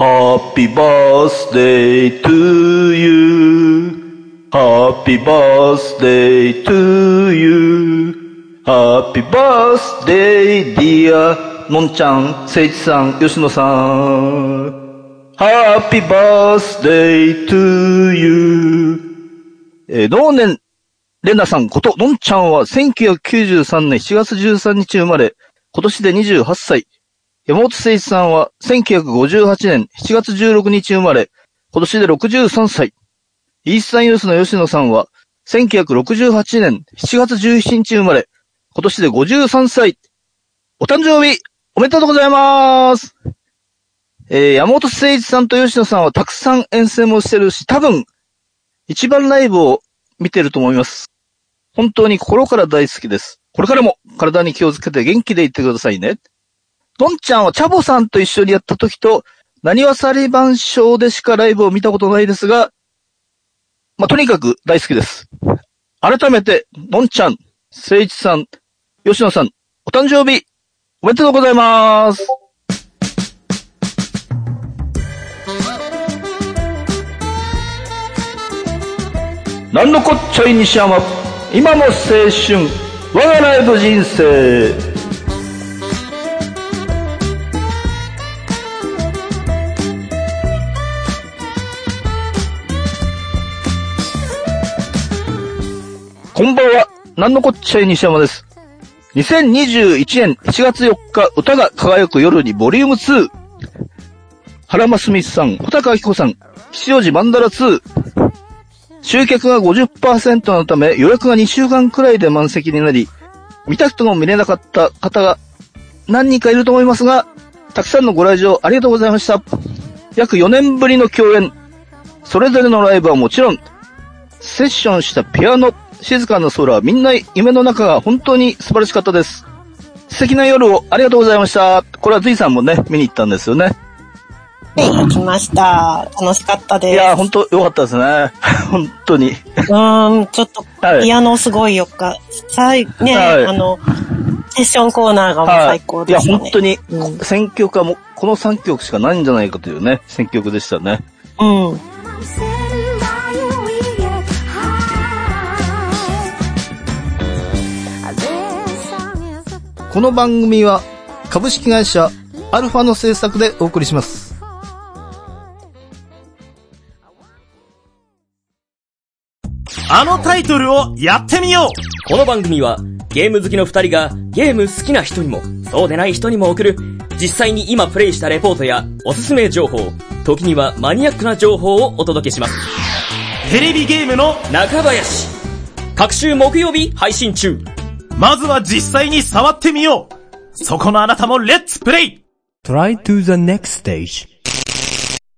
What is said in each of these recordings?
Happy birthday to you. Happy birthday to you. Happy birthday dear のんちゃん、せいちさん、吉野さん。Happy birthday to you. えー、同年、レナさんこと、のんちゃんは1993年7月13日生まれ、今年で28歳。山本誠一さんは1958年7月16日生まれ、今年で63歳。イースタンユースの吉野さんは1968年7月17日生まれ、今年で53歳。お誕生日、おめでとうございますえー、山本誠一さんと吉野さんはたくさん遠征もしてるし、多分、一番ライブを見てると思います。本当に心から大好きです。これからも体に気をつけて元気でいってくださいね。どんちゃんはチャボさんと一緒にやった時と、何は裁判所でしかライブを見たことないですが、まあ、とにかく大好きです。改めて、どんちゃん、聖一さん、吉野さん、お誕生日、おめでとうございます。なんのこっちゃい西山、今も青春、我がライブ人生。こんばんは。なんのこっちゃい西山です。2021年7月4日、歌が輝く夜にボリューム2。原間スミスさん、穂高明子さん、吉祥寺マンダラ2。集客が50%のため予約が2週間くらいで満席になり、見たくても見れなかった方が何人かいると思いますが、たくさんのご来場ありがとうございました。約4年ぶりの共演。それぞれのライブはもちろん、セッションしたピアノ、静かな空、みんな夢の中が本当に素晴らしかったです。素敵な夜をありがとうございました。これはズイさんもね、見に行ったんですよね。はい、行きました。楽しかったです。いや、本当良かったですね。本当に。うん、ちょっと、ピアノすごいよか。はい、ね、はい、あの、セッションコーナーがもう最高でしたね。はい、いや、本当に、うん、選曲はもう、この3曲しかないんじゃないかというね、選曲でしたね。うん。この番組は株式会社アルファの制作でお送りします。あのタイトルをやってみようこの番組はゲーム好きの二人がゲーム好きな人にもそうでない人にも送る実際に今プレイしたレポートやおすすめ情報、時にはマニアックな情報をお届けします。テレビゲームの中林。各週木曜日配信中。まずは実際に触ってみよう。そこのあなたもレッツプレイ !Try to the next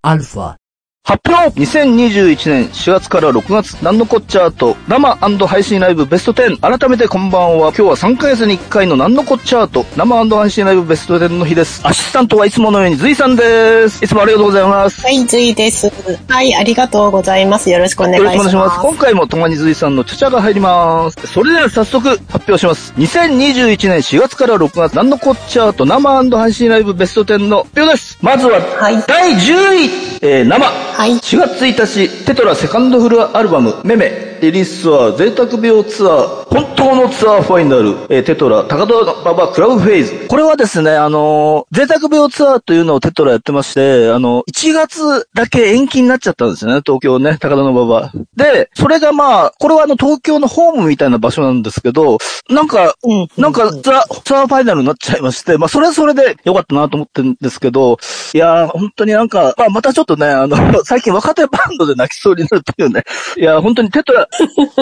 stage.Alpha 発表 !2021 年4月から6月、なんのこっちゃーと、生配信ライブベスト10。改めてこんばんは。今日は3ヶ月に1回のなんのこっちゃーと、生配信ライブベスト10の日です。アシスタントはいつものようにズイさんです。いつもありがとうございます。はい、ズイです。はい、ありがとうございます。よろしくお願いします。よろしくお願いします。今回も共にズイさんのちゃちゃが入ります。それでは早速発表します。2021年4月から6月、なんのこっちゃーと、生配信ライブベスト10の発表です。まずは、はい、第10位、えー、生。はい。4月1日、テトラセカンドフルアルバム、メメ、リリースツアー、贅沢病ツアー、本当のツアーファイナル、えー、テトラ、高田馬場クラブフェイズ。これはですね、あのー、贅沢病ツアーというのをテトラやってまして、あの、1月だけ延期になっちゃったんですよね、東京ね、高田馬場。で、それがまあ、これはあの、東京のホームみたいな場所なんですけど、なんか、うん、なんかツアー、ツアーファイナルになっちゃいまして、まあ、それはそれで良かったなと思ってるんですけど、いやー、本当になんか、まあ、またちょっとね、あの、最近若手バンドで泣きそうになるというね、いや、本当にテトラ、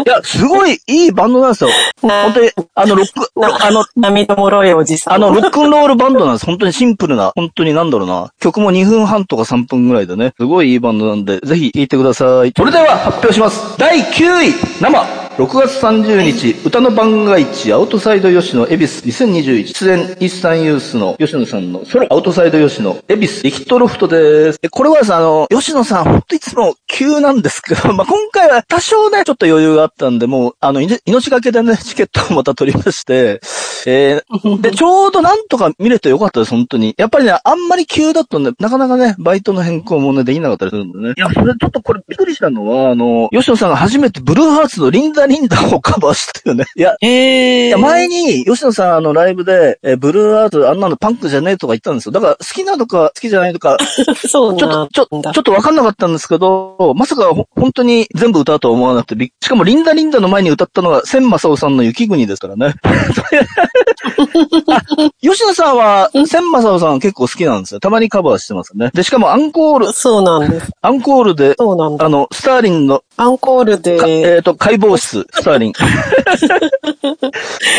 いや、すごいいいバンドなんですよ。本当に、あの、ロック、あの、涙もろいおじさん。あの、ロックンロールバンドなんです。本当にシンプルな、本当になんだろうな。曲も2分半とか3分ぐらいでね、すごいいいバンドなんで、ぜひ聴いてください。それでは発表します。第9位、生、6月30日、歌の番外地、アウトサイド吉野恵比寿2021出演イースタンユースの吉野さんのソロ、アウトサイド吉野恵比寿リキッドロフトです。えこれはですね、あの、吉野さん、ほんといつも急なんですけど、まあ、今回は多少ね、ちょっと余裕があったんで、もう、あの、い命がけでね、チケットをまた取りまして、えー、で、ちょうどなんとか見れてよかったです、本当に。やっぱりね、あんまり急だとね、なかなかね、バイトの変更もね、できなかったりするんでね。いや、それちょっとこれびっくりしたのは、あの、吉野さんが初めてブルーハーツのリンダリンダをカバーしたよね。いや、へえ。いや、前に、吉野さん、あの、ライブで、えーブルーアート、あんなのパンクじゃねえとか言ったんですよ。だから、好きなのか、好きじゃないのか、そうちょっと、ちょ、ちょっとわかんなかったんですけど、まさか、ほ本当に全部歌うとは思わなくてしかも、リンダリンダの前に歌ったのが、千正夫さんの雪国ですからね。あ吉野さんは、千正夫さん結構好きなんですよ。たまにカバーしてますね。で、しかもアンコール、そうなんです。アンコールで、そうなんだ。あの、スターリンの、アンコールかえっ、で、と、解剖室、スターリン。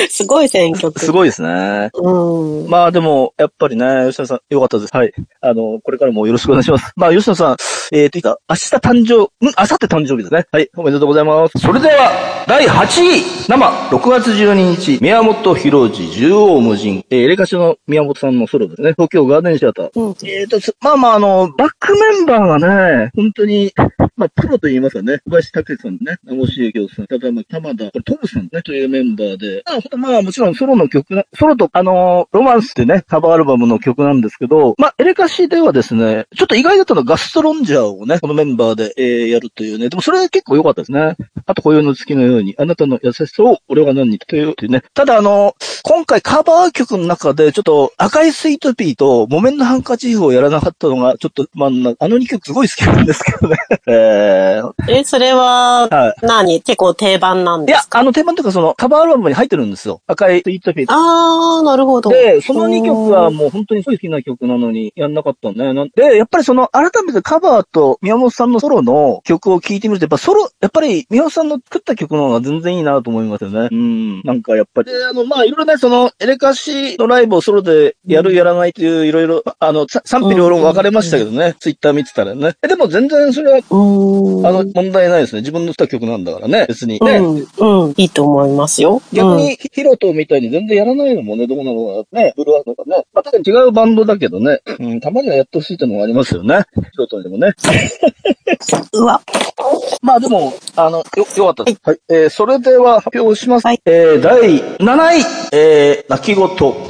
すごい選曲。すごいですね。うん。まあでも、やっぱりね、吉野さん、よかったです。はい。あの、これからもよろしくお願いします。まあ、吉野さん、えーと、いた、明日誕生、ん明後日誕生日ですね。はい。おめでとうございます。それでは、第8位生 !6 月12日、宮本博次、縦横無尽。えー、エレカシの宮本さんのソロですね。東京ガーデンシアター。うんえーと、すまあまあ、あの、バックメンバーがね、本当に、まあ、プロと言いますかね。小林武さんね。名越幸雄さん。ただ、まあ、玉田、これトムさんね、というメンバーで。まあ、まあ、もちろんソロの曲な、ソロと、あのーロマンスってね、カバーアルバムの曲なんですけど、まあ、エレカシではですね、ちょっと意外だったのはガストロンジャーをね、このメンバーで、えー、やるというね。でもそれ結構良かったですね。あと、冬の月のように、あなたの優しさを俺は何にというね。ただ、あの今回カバー曲の中で、ちょっと赤いスイートピーと木綿のハンカチーフをやらなかったのが、ちょっと、まあ、あの2曲すごい好きなんですけどね。えー、え、それは、はい。何？結構定番なんいやです、か？あの、定番というか、その、カバーアルバムに入ってるんですよ。赤いスイートピー。あー、なるほど。で、その2曲はもう本当にすごい好きな曲なのにやんなかったんだよな。で、やっぱりその改めてカバーと宮本さんのソロの曲を聴いてみると、やっぱソロ、やっぱり宮本さんの作った曲の方が全然いいなと思いますよね。うん。なんかやっぱり。で、あの、まあ、いろいろね、その、エレカシのライブをソロでやるやらないといういろいろ、あの、さ賛否両論分かれましたけどね。ツイッター見てたらね。えでも全然それは、うーん。あの、問題ないですね。自分の作った曲なんだからね。別にね。うん、うん、いいと思いますよ。逆に、ヒヒロトみたいに全然やらないのもね、どうなのかね、ブルーアートとかね。まあ、確かに違うバンドだけどね、うん、たまにはやってほしいってのがありますよね。ヒロトにもね。うん。うわ。まあでも、あの、よ、よかったです。はい。えー、それでは発表します。はいえー、第7位、えー、泣き言、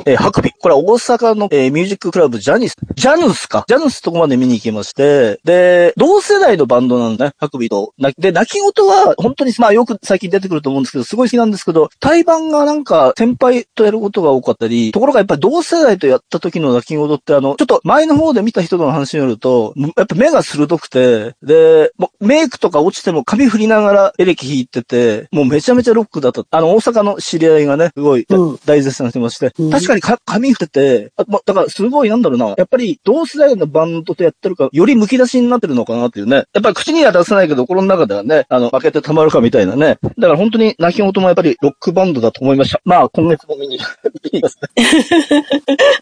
えー、ハクビ。これは大阪の、えー、ミュージッククラブジャニス。ジャヌスか。ジャヌスとこまで見に行きまして、で、同世代のバンドなんね、ハクビと。なで、泣き言は、本当に、まあよく最近出てくると思うんですけど、すごい好きなんですけど、対バンがなんか、先輩とやることが多かったり、ところがやっぱり同世代とやった時の泣き言って、あの、ちょっと前の方で見た人の話によると、やっぱ目が鋭くて、で、もうメイクとか落ちても髪振りながらエレキ弾いてて、もうめちゃめちゃロックだった。あの、大阪の知り合いがね、すごいうん大絶賛してまして、うん確かにか髪振ってて、あまだからすごいなんだろうな、やっぱり同世代のバンドとやってるから、より剥き出しになってるのかなっていうね。やっぱり口には出せないけど、心の中ではね、あの、負けてたまるかみたいなね。だから本当に泣き言もやっぱりロックバンドだと思いました。まあ、今月も 見に行きますね。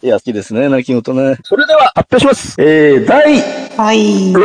いや、好きですね、泣き言ね。それでは発表します。えー、第はい。6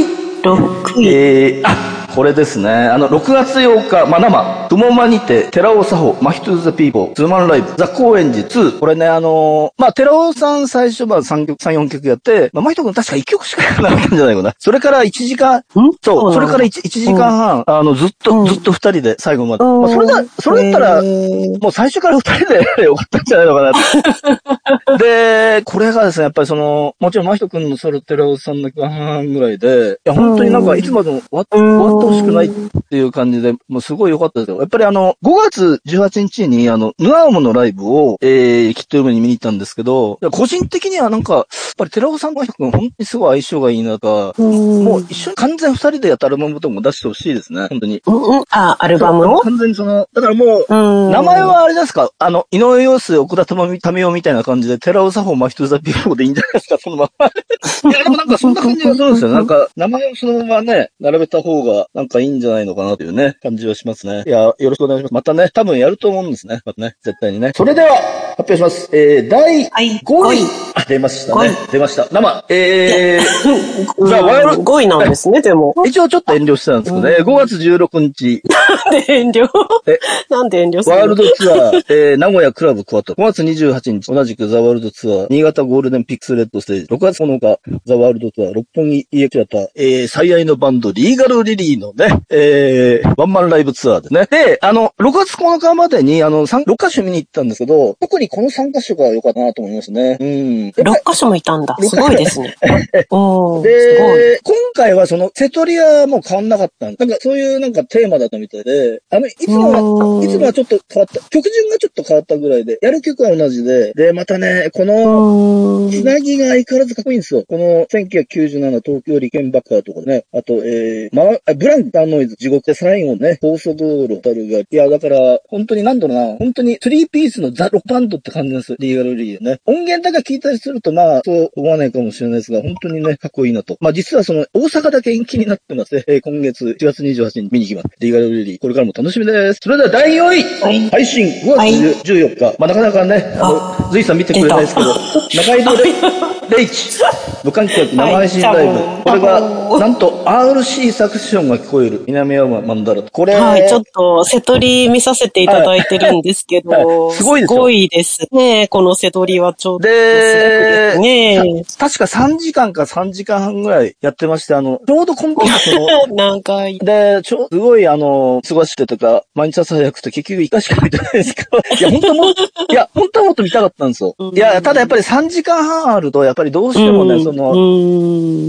位。6位。えー、あ、これですね。あの、6月8日、まあ、生、雲間にて、寺尾佐穂、マヒトゥーザピーポー、ツーマンライブ、ザ・高円寺2。これね、あのーまあ、寺尾さん最初、まあ、3曲、3、4曲やって、まあ、マヒト君確か1曲しかやらなかったんじゃないかな。それから1時間、ん？そう、それからい 1, 1時間半、あの、ずっと、うんずっと2人で最後まで。まあ、それだ、それだったら、もう最初から二人でよかったんじゃないのかな。で、これがですね、やっぱりその、もちろん、真人くんのソロテラオさんの半ぐらいで、いや、本当になんか、いつまでも終わっ終わってほしくないっていう感じで、もうすごい良かったですよ。やっぱりあの、5月18日に、あの、ヌアームのライブを、えー、キットルームに見に行ったんですけど、個人的にはなんか、やっぱり寺尾さんと真人くん、本当にすごい相性がいい中、うん。もう一緒に完全二人でやったアルバムとかも出してほしいですね、本当に。うんうん。あ、アルバムを？完全にその、だからもう、うん。名前はあれですか？あの、井上陽水、奥田民生みたいな感じで、寺尾佐穂、マヒトゥザピーポーでいいんじゃないですか、そのまま。いや、でもなんかそんな感じがするんですよ。なんか、名前をそのままね、並べた方が、なんかいいんじゃないのかなというね、感じはしますね。いや、よろしくお願いします。またね、多分やると思うんですね。またね、絶対にね。それでは、発表します。えー、第はい5位。あ、出ましたね。出ました。生、えー、ザ・ワールド、5位なんですね、でも。一応ちょっと遠慮してたんですけどね、5月16日、なんで遠慮？え？なんで遠慮するの？ワールドツアー、えー、名古屋クラブクワット。5月28日、同じくザワールドツアー、新潟ゴールデンピックスレッドステージ。6月9日、ザワールドツアー、六本木 EX シアター、えー、最愛のバンド、リーガルリリーのね、えー、ワンマンライブツアーですね。で、あの、6月9日までに、あの、3 6カ所見に行ったんですけど、特にこの3カ所が良かったなと思いますね。うん。やっぱり6箇所もいたんだ。すごいですね。おー、すごい。で、今回はその、セトリアも変わんなかったんなんかそういうなんかテーマだったみたいで、あの、いつもは、いつもはちょっと変わった、曲順がちょっと変わったぐらいで、やる曲は同じで、で、またね、こうの。つなぎが相変わらずかっこいいんですよ。この1997東京リケンバッカーとかね。あと、えー、まあ、ブランクターノイズ地獄で最後ね、高速道路たるが。いや、だから、本当になんだろうな、本当にスリーピースのザ・ロックバンドって感じですよ。リーガルリーでね。音源だけ聞いたりすると、まあ、そう思わないかもしれないですが、本当にね、かっこいいなと。まあ、実はその、大阪だけ延期になってますね。えー今月1月28日に見に行きます。リーガルリー。これからも楽しみです。それでは第4位、はい配信5月はい14日。まあ、なかなかね、あの、ズイさん見てくれないですけど、中井戸レレイチ、無観客生配信ライブ。はいこれが、なんと RC サクションが聞こえる南山マンダラ。これ、はい、ちょっと、瀬戸り見させていただいてるんですけど、はいはいすごいですよすごいですね。この瀬戸りはちょっと、で、すね。た確か3時間か3時間半ぐらいやってまして、あの、ちょうどコンピューターの、なんか、で、ちょ、すごいあの、過ごしてとか、毎日朝早くて結局1回しか見てないですけど、いや、本当もう、いや、本当はもっと見たかったんですよ。いや、ただやっぱり3時間半あると、やっぱりどうしてもね、その、う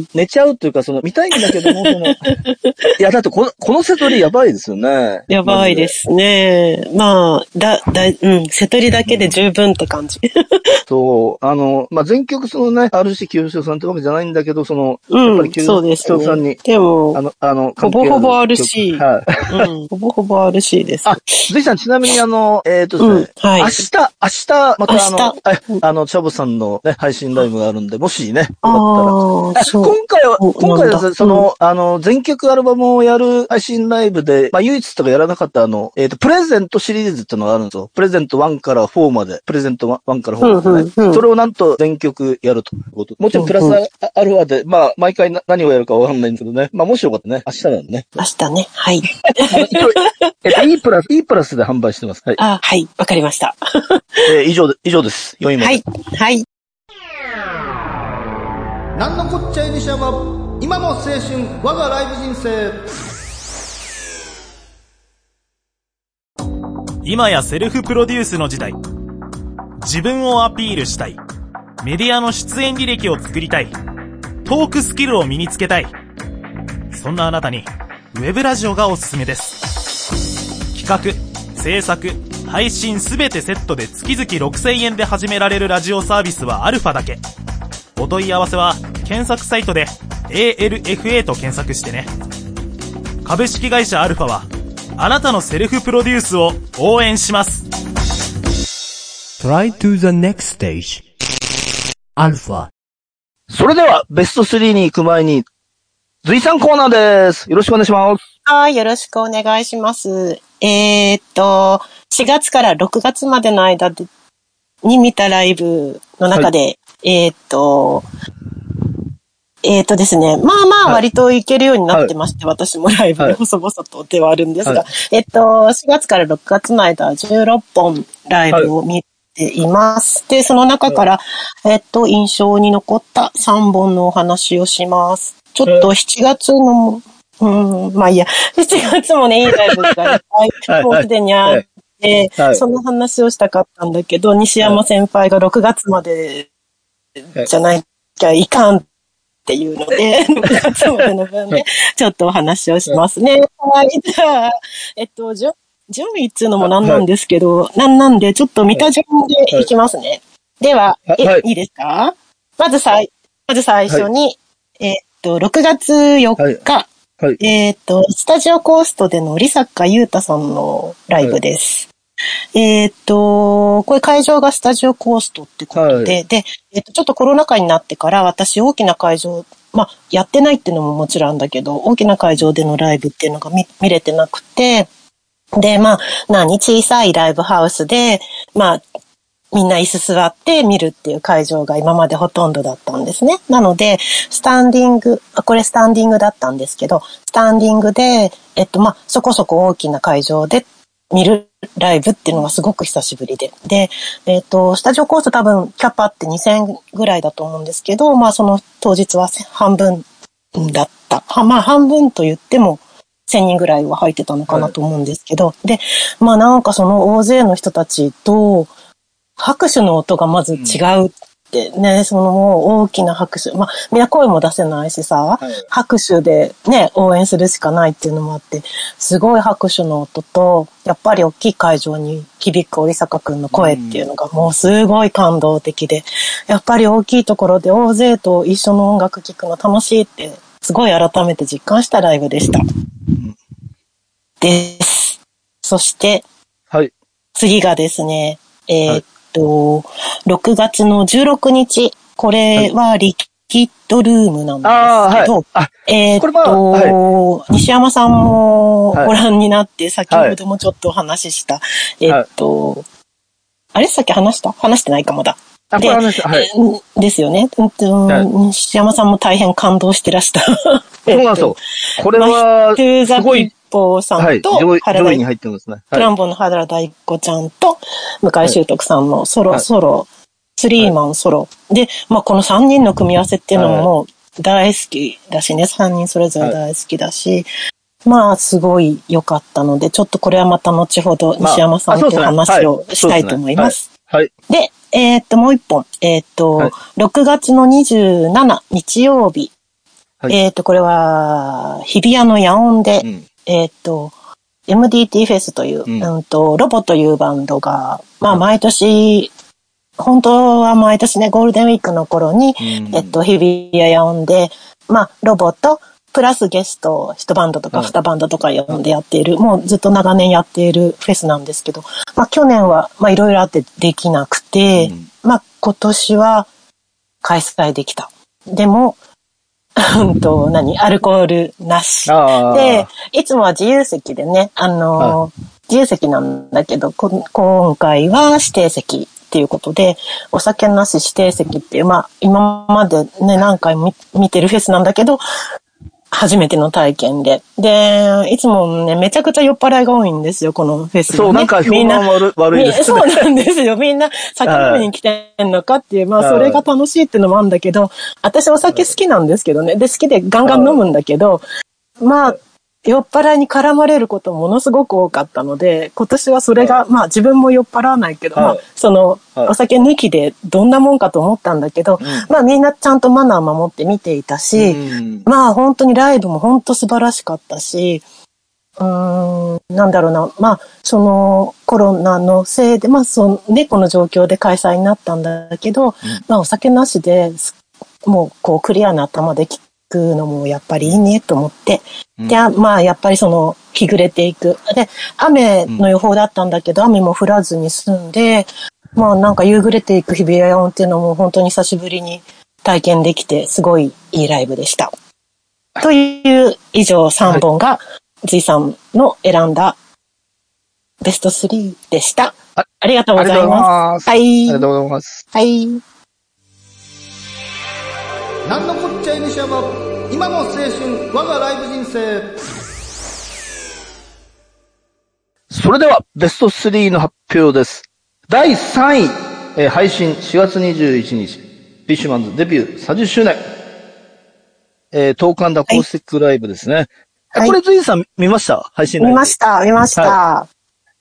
ん。寝ちゃうっていうか、その、見たいんだけども、その、いや、だってこの、このセトリやばいですよね。やばいで。すね。まあ、だ、だ、うん、瀬戸りだけで十分って感じ。そう、あの、まあ、全曲そのね、RC 清志郎さんってわけじゃないんだけど、その、うん、やっぱり清そうです清志郎さんにね。、でもあ、の、あの、ほぼほぼ RC ある曲はい。うん、ほぼほぼ RC です。あ、ぜひさん、ちなみにあの、えっ、とですね、うんはい明日、明日、またあの、あの、チャボさんのね、配信ライブがあるんで、もしね、よかったら。今回は、お今回はその、あの、全曲アルバムをやる配信ライブで、まあ、唯一とかやらなかったあの、えっ、と、プレゼントシリーズっていうのがあるんですよ。プレゼント1から4まで。プレゼント 1, 1から4までね、うんうんうんそれをなんと全曲やるということ。もちろんプラスアアルファで、まあ、毎回な何をやるかわかんないんですけどね。まあ、もしよかったらね、明日なんでね。明日ね。はい。えっと、E プラス、E プラスで販売してます。はい。あ、はい。わかりました。えー以上で、以上です。4位まで。はい。はい。なんのこっちゃい西山今の青春我がライブ人生今やセルフプロデュースの時代。自分をアピールしたい。メディアの出演履歴を作りたい。トークスキルを身につけたい。そんなあなたに、ウェブラジオがおすすめです。企画、制作、配信すべてセットで月々6000円で始められるラジオサービスはアルファだけ。お問い合わせは、検索サイトで ALFA と検索してね。株式会社アルファは、あなたのセルフプロデュースを応援します。Try to the next stage. Alpha. それでは、ベスト3に行く前に、随さんコーナーです。よろしくお願いします。はい。よろしくお願いします。えーっと、4月から6月までの間でに見たライブの中で、えーっと、えーっとですね。まあまあはい割といけるようになってまして、私もライブはいに細々とではあるんですが、はいえっと、4月から6月の間、16本ライブを見ています。で、その中から、えっと、印象に残った3本のお話をします。ちょっと7月の、うん、まあいいや、7月もね、いいライブがいっぱ はいい、もうすでにあって、はい。その話をしたかったんだけど、西山先輩が6月までじゃないきゃいかんっていうので、6月までの分で、ちょっとお話をします。ね。はい、じゃあ、えっと、順順位っていうのもなんなんですけど、なんなんで、ちょっと見た順でいきますね。では、え、はい。いいですか？まずさい、まず最初に、えっと、6月4日、はい。えっ、と、スタジオコーストでのリサッカユータさんのライブです。えっ、と、これ会場がスタジオコーストってことで、はで、えっ、と、ちょっとコロナ禍になってから私大きな会場、まあ、やってないっていうのももちろんだけど、大きな会場でのライブっていうのが見見れてなくて、で、まあ、何小さいライブハウスで、まあ、みんな椅子座って見るっていう会場が今までほとんどだったんですね。なので、スタンディング、これスタンディングだったんですけど、スタンディングで、えっと、まあ、そこそこ大きな会場で見るライブっていうのがすごく久しぶりで。で、えっと、スタジオコース多分キャパって2000ぐらいだと思うんですけど、まあ、その当日は半分だった。まあ、半分と言っても、1000人ぐらいは入ってたのかなと思うんですけど、で、まあなんかその大勢の人たちと、拍手の音がまず違うってね、そのもう大きな拍手。まあ、みんな声も出せないしさ、拍手でね、応援するしかないっていうのもあって、すごい拍手の音と、やっぱり大きい会場に響く織坂くんの声っていうのがもうすごい感動的で、やっぱり大きいところで大勢と一緒の音楽聴くの楽しいって、すごい改めて実感したライブでした。です。そして、はい。次がですね、えーっと、6月の16日、これはリキッドルームなんですけど、はい。あ、えーっこれはと、西山さんもはいご覧になって、先ほどもちょっとお話しした、えーっと、あれさっき話した？話してないかまだ。あ、これ話した。はい。えーですよね。うんとはい西山さんも大変感動してらした。そうなんですよ。これは、すごいピッポーさはい。んと、上位原田上位に入ってますね。トはい。ランボの原大子ちゃんと、向井修徳さんのソロ、はいソロ、スリーマンソロ。で、まあこの3人の組み合わせっていうのももう大好きだしね、3人それぞれ大好きだし、まあすごい良かったので、ちょっとこれはまた後ほどまあ西山さんと話をはいしたいと思います。はい。で、えーっと、もう一本。えーっと、はい6月の27日曜日。はいえーっと、これは、日比谷の野音で、うん。えーっと、MDT フェスという、うん。うん、と、ロボというバンドが、まあ、毎年、本当は毎年ね、ゴールデンウィークの頃に、うん。えっと、日比谷野音で、まあ、ロボと、プラスゲスト、一バンドとかはい二バンドとか呼んでやっている、もうずっと長年やっているフェスなんですけど、まあ去年は、まあいろいろあってできなくて、うん。まあ今年は開催できた。でも、うんと、何？アルコールなし。で、いつもは自由席でね、あのー自由席なんだけど、こ今回は指定席っていうことで、お酒なし指定席っていう、まあ、今までね、何回も見見てるフェスなんだけど、初めての体験で。で、いつもね、めちゃくちゃ酔っ払いが多いんですよ、このフェス、ね。そう、なんか評みんな判悪悪いですね。そうなんですよ。みんな酒飲みに来てんのかっていう、まあはいそれが楽しいっていうのもあるんだけど、私お酒好きなんですけどね。で、好きでガンガン飲むんだけど、まあ、酔っ払いに絡まれることものすごく多かったので、今年はそれが、まあ自分も酔っ払わないけど、はい。まあその、はい。お酒抜きでどんなもんかと思ったんだけど、まあみんなちゃんとマナー守って見ていたし、うん。まあ本当にライブも本当素晴らしかったし、うーん、なんだろうな、まあそのコロナのせいで、まあそのね、この状況で開催になったんだけど、まあお酒なしです、もうこうクリアな頭で聞くのもやっぱりいいねと思って、で、あまあやっぱりその日暮れていく。で、雨の予報だったんだけど、雨も降らずに済んで、まあなんか夕暮れていく日比谷音っていうのも本当に久しぶりに体験できて、すごいいいライブでした。という以上3本が、ずいさんの選んだベスト3でした。あありがとうございます。はい。ありがとうございます。はい。なんのこっちゃい西山今の青春我がライブ人生それでは、ベスト3の発表です。第3位、えー配信4月21日、フィッシュマンズデビュー30周年。えー、トークアンダーコースティックライブですね。はいあこれ、ズイさん見ました？配信見ブました、見ました。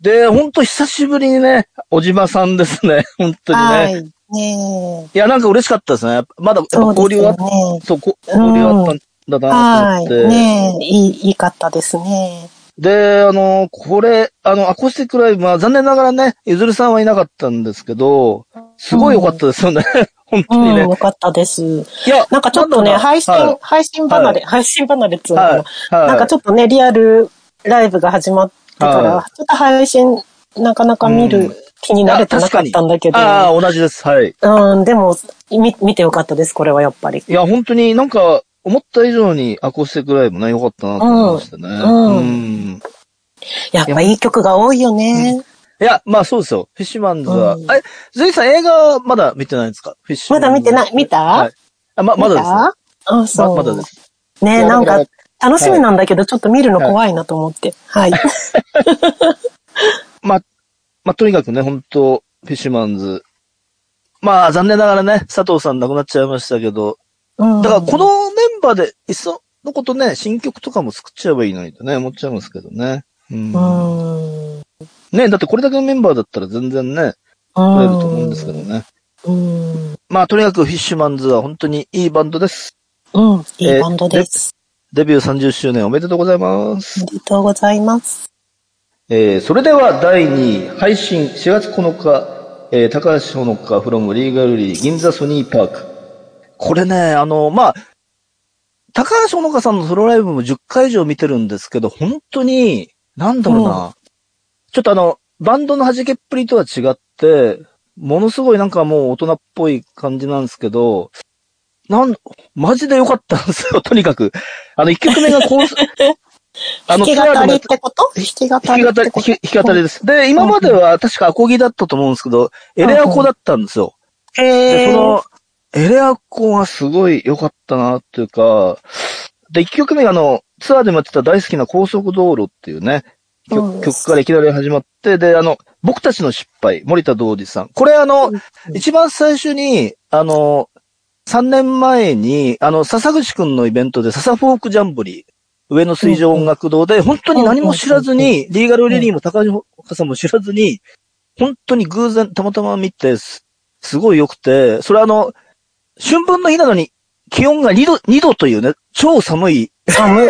で、ほんと久しぶりにね、小島さんですね。本当にね。、はいい。ねえ。や、なんか嬉しかったですね。まだ、交流あっよね。そう、こ交流あったんだなはい。と思って。ねえ、いい、いいかったですね。で、あの、これ、あの、アコースティックライブは残念ながらね、ゆずるさんはいなかったんですけど、すごい良かったですよね。本当うん、にね。よかったです。いや、なんかちょっとね、配信、はい配信離れ、配信離れっていうのはいはいなんかちょっとね、リアルライブが始まってから、はちょっと配信、なかなか見うんる気になれてなかったんだけど、ああ、同じです。はい。うん、でも、み見てよかったです、これはやっぱり。いや、本当になんか、思った以上にアコースティックライブね、良かったなと思いましたね。うんうんやっぱいい曲が多いよね。いや、まあそうですよ。フィッシュマンズは。うんえ、ズイさん映画まだ見てないんですか？フィッシュまだ見てない、見た、はい。あ、ま、まだですね。あ、そう。ままだです。ねなんかだ、楽しみなんだけど、ちょっと見るの怖いなと思って。はい。ま あ、とにかくね、本当フィッシュマンズ。まあ、残念ながらね、佐藤さん亡くなっちゃいましたけど、うんだからこのメンバーで、いっそのことね、新曲とかも作っちゃえばいいのにとね、思っちゃいますけどね。うん。うん。ね、だってこれだけのメンバーだったら全然ね、作れると思うんですけどね。うん。まあ、とにかくフィッシュマンズは本当にいいバンドです。うん。いいバンドです。デビュー30周年おめでとうございます。ありがとうございます。えー、それでは第2位、配信4月9日、えー、高橋ほのか from リーガルリー銀座ソニーパーク。これね、あの、まあ、高橋ほのかさんのソロライブも10回以上見てるんですけど、本当に、なんだろうな、ちょっとあの、バンドの弾けっぷりとは違って、ものすごいなんかもう大人っぽい感じなんですけど、なん、マジで良かったんですよ、とにかく。あの、1曲目がコ あ弾き語りってこと？弾き語弾き語り、りってこと？弾き語りです。で、今までは確かアコギだったと思うんですけど、エレアコだったんですよ。へで、ーその、エレアコがすごい良かったなっていうか、で、1曲目があの、ツアーでもやってた大好きな高速道路っていうね、うん。曲曲からいきなり始まって、で、あの、僕たちの失敗、森田道二さん。これあの、一番最初に、あの、3年前に、あの、笹口くんのイベントで、笹フォークジャンボリー、上野水上音楽堂で、本当に何も知らずに、リーガルリリーも高橋岡さんも知らずに、本当に偶然たまたま見て、すすごい良くて、それあの、春分の日なのに、気温が2度、2度というね、超寒い。寒い。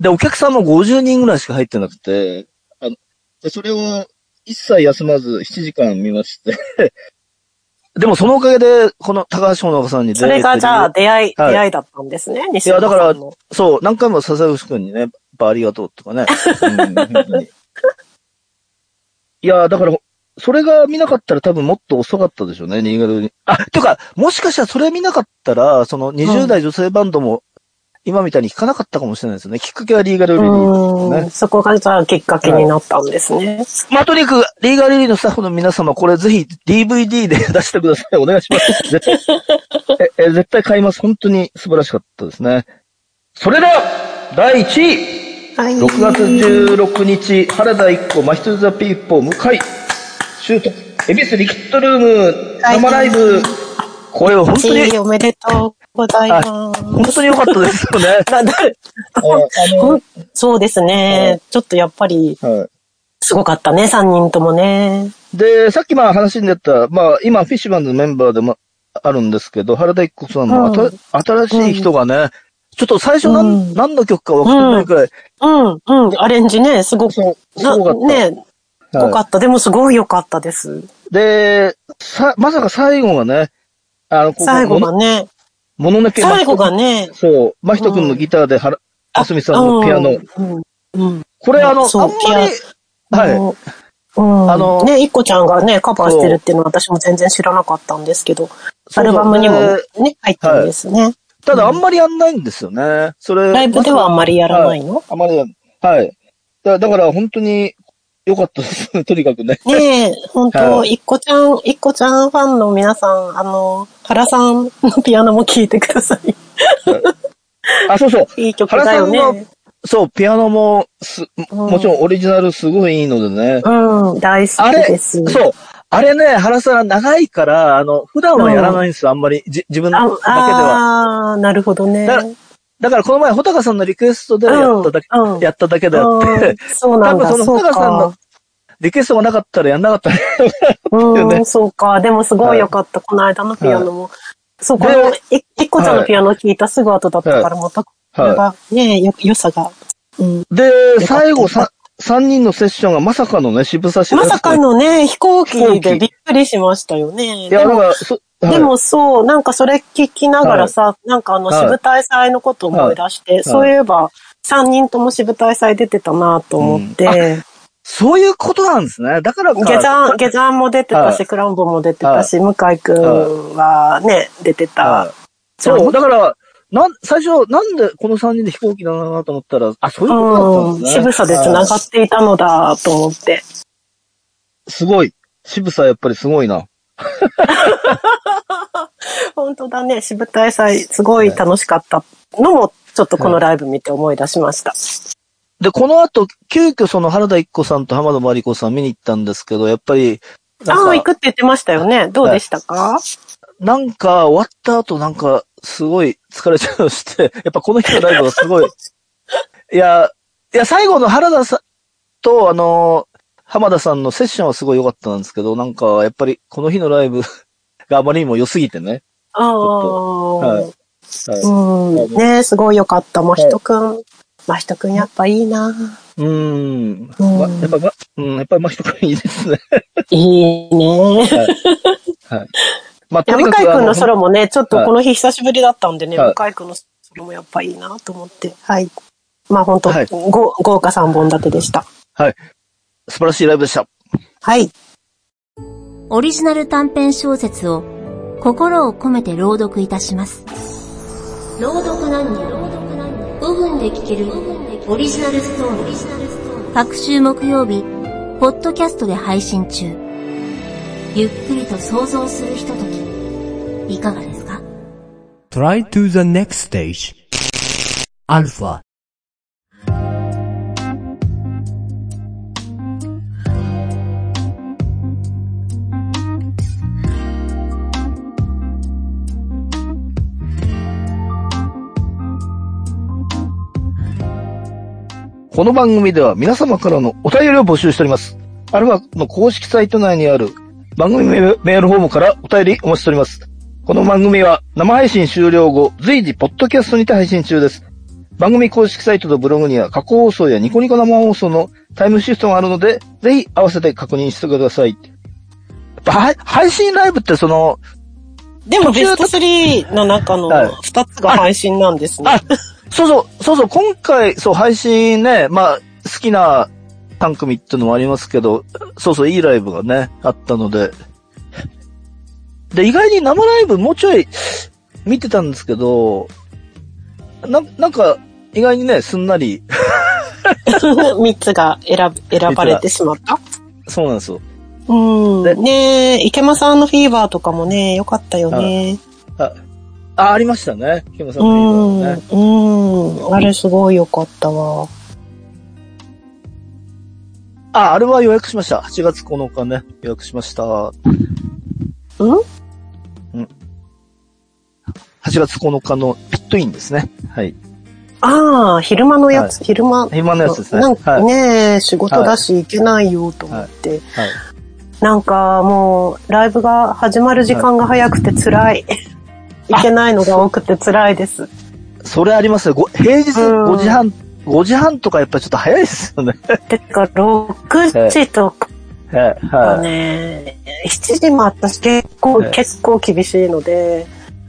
で、お客さんも50人ぐらいしか入ってなくて、あの、でそれを一切休まず7時間見まして、でもそのおかげで、この高橋穂香さんに出それがじゃあ出会い、はい出会いだったんですね。西いや、だからそう、何回も笹口くんにね、やっぱありがとうとかね。うんいや、だから、それが見なかったら多分もっと遅かったでしょうね、新潟に。あ、ていうか、もしかしたらそれ見なかったら、その20代女性バンドも、今みたいに聴かなかったかもしれないですよね。きっかけはリーガルリリーですねうん。。そこがじゃあきっかけになったんですね。まあ、とにかく、リーガルリリーのスタッフの皆様、これぜひ DVD で 出してください。お願いします。絶対、え、え絶対買います。本当に素晴らしかったですね。それでは、第1位はい。6月16日、原田一子、マヒトゥザピーポー、向かい、シュート、恵比寿リキッドルーム、はい生ライブ。これは本当に、1位おめでとうございます。本当に良かったですよね。そうですね。ちょっとやっぱり、のはいすごかったね、3人ともね。で、さっきまあ話に出た、まあ今フィッシュマンズのメンバーでもあるんですけど、原田一子さんもあた、うん新しい人がね、ちょっと最初何,、うん何の曲か分かってないくらい、うん、うん、アレンジね、すごく、そう、すなごかった。ね、すごかった。でもすごい良かったです。で、さ、まさか最後がね、あの、ここ最後がね、もののけ最後がね、そう、真人くんのギターで、はら、あすみさんのピアノ。うん、うん。これあの、あんまり、はい。い。うん、あのね、いっこちゃんがね、カバーしてるっていうのは私も全然知らなかったんですけど、アルバムにもでね、入ってるんですね。ただあんまりやんないんですよね。それ。ライブではあんまりやらないの？あまりやん、はい。だだから本当に良かったです。とにかくね。ねえ、本は当いっこちゃん、いっこちゃんファンの皆さん、あの、原さんのピアノも聴いてください。あ、そうそう。いい曲だよね。そう、ピアノもす、もちろんオリジナルすごいいいのでね。うん、大好きです。そう。あれね、原さん長いから、あの、普段はやらないんですよ、あんまり。じ自分だあけでは。あー、なるほどね。だだからこの前、穂高さんのリクエストでやっただけ、うんうんやっただけであってうん、そうなんだ、多分その穂高さんのか。リクエストがなかったらやんなかったね。ねうん、そうか。でもすごい良かった、この間のピアノも。そう、こでの、いいっこちゃんのピアノ聞いたすぐ後だったから、また、これはが、ねよ、良さが。うん。い。で、最後さ、三人のセッションがまさかのね、渋沢しまさかのね、飛行機でびっくりしましたよね。いや、から、そ、はいでもそう、なんかそれ聞きながらさ、なんかあの、はい支部大祭のこと思い出して、そういえば、3人とも支部大祭出てたなと思って、そういうことなんですね。だからか。下山、下山も出てたし、はいクランボも出てたし、向井くんはね、出てた。はいそう、だから、なん、最初、なんでこの三人で飛行機なのかなと思ったら、あ、そういうことだん、ですね。渋さで繋がっていたのだと思って。すごい。渋さやっぱりすごいな。本当だね。渋滞祭、すごい楽しかったのも、ちょっとこのライブ見て思い出しました。で、この後、急遽その原田一子さんと浜田真理子さん見に行ったんですけど、やっぱり、ああ、か行くって言ってましたよね。どうでしたか、なんか終わった後なんかすごい疲れちゃうして、やっぱこの日のライブがすごい、いや、いや、最後の原田さんとあの、浜田さんのセッションはすごい良かったんですけど、なんかやっぱりこの日のライブがあまりにも良すぎてね。ああ、はいはいうん。ねすごいよかった。もひとくん。まひとくんやっぱいいな。うーん。うんま、やっぱ、ま、うん、やっぱりまあ一いいですね。いいね。はい。まあ、いや、向井くんのソロもね、ちょっとはいこの日久しぶりだったんでね、はい向井くんのソロもやっぱいいなと思って。はい。まあ本当、はいご豪華3本立てでした。はい。素晴らしいライブでした。はい。オリジナル短編小説を心を込めて朗読いたします。朗読何人5分で聞けるオリジナルストーリー。各週木曜日、ポッドキャストで配信中。ゆっくりと想像するひととき、いかがですか？Try to the next stage. この番組では皆様からのお便りを募集しております。アルファの公式サイト内にある番組メールフォームからお便りお待ちしております。この番組は生配信終了後、随時ポッドキャストにて配信中です。番組公式サイトとブログには過去放送やニコニコ生放送のタイムシフトがあるので、ぜひ合わせて確認してください。やっぱはい配信ライブってその、でもベスト3の中のはい2つが配信なんですね。あ、そうそう、そうそう、今回、そう、配信ね、まあ、好きな3組っていうのもありますけど、そうそう、いいライブがね、あったので。で、意外に生ライブもうちょい見てたんですけど、な、なんか、意外にね、すんなり、3つが選ぶ選ばれてしまった？そうなんですよ。うん。でねえ、池間さんのフィーバーとかもね、良かったよね。あ、あありましたね。キムさんうん。のね。うん。あれすごい良かったわ。あ、あれは予約しました。8月9日ね、予約しました。うん？8月9日のピットインですね。はい。ああ、昼間のやつ、昼間。今のやつですね。なんかはい。ね、仕事だし行けないよと思って。はい。なんかもう、ライブが始まる時間が早くて辛い。行けないのが多くて辛いです。それありますよ。ご平日うん5時半、5時半とかやっぱりちょっと早いですよね。てか、6時とかはい。はい。ね、7時も私結構、はい結構厳しいので、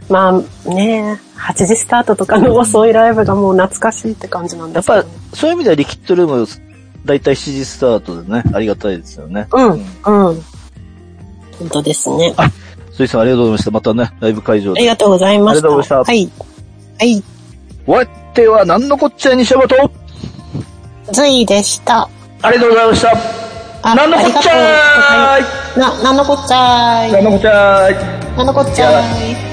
まあね、8時スタートとかの遅いライブがもう懐かしいって感じなんやっですけどぱ、そういう意味ではリキッドルーム、だいたい7時スタートでね、ありがたいですよね。うん、うん。本当ですね。あスイさんありがとうございました。またね、ライブ会場で。りがとうございました。ありがとうございはい。はい。お相手は何のこっちゃい西山と、ズイでした。ありがとうございました。あ何のこっちゃーい？な、なんのこっちゃーい？何のこっちゃーい？なんのこっちゃーい。